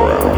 Underground.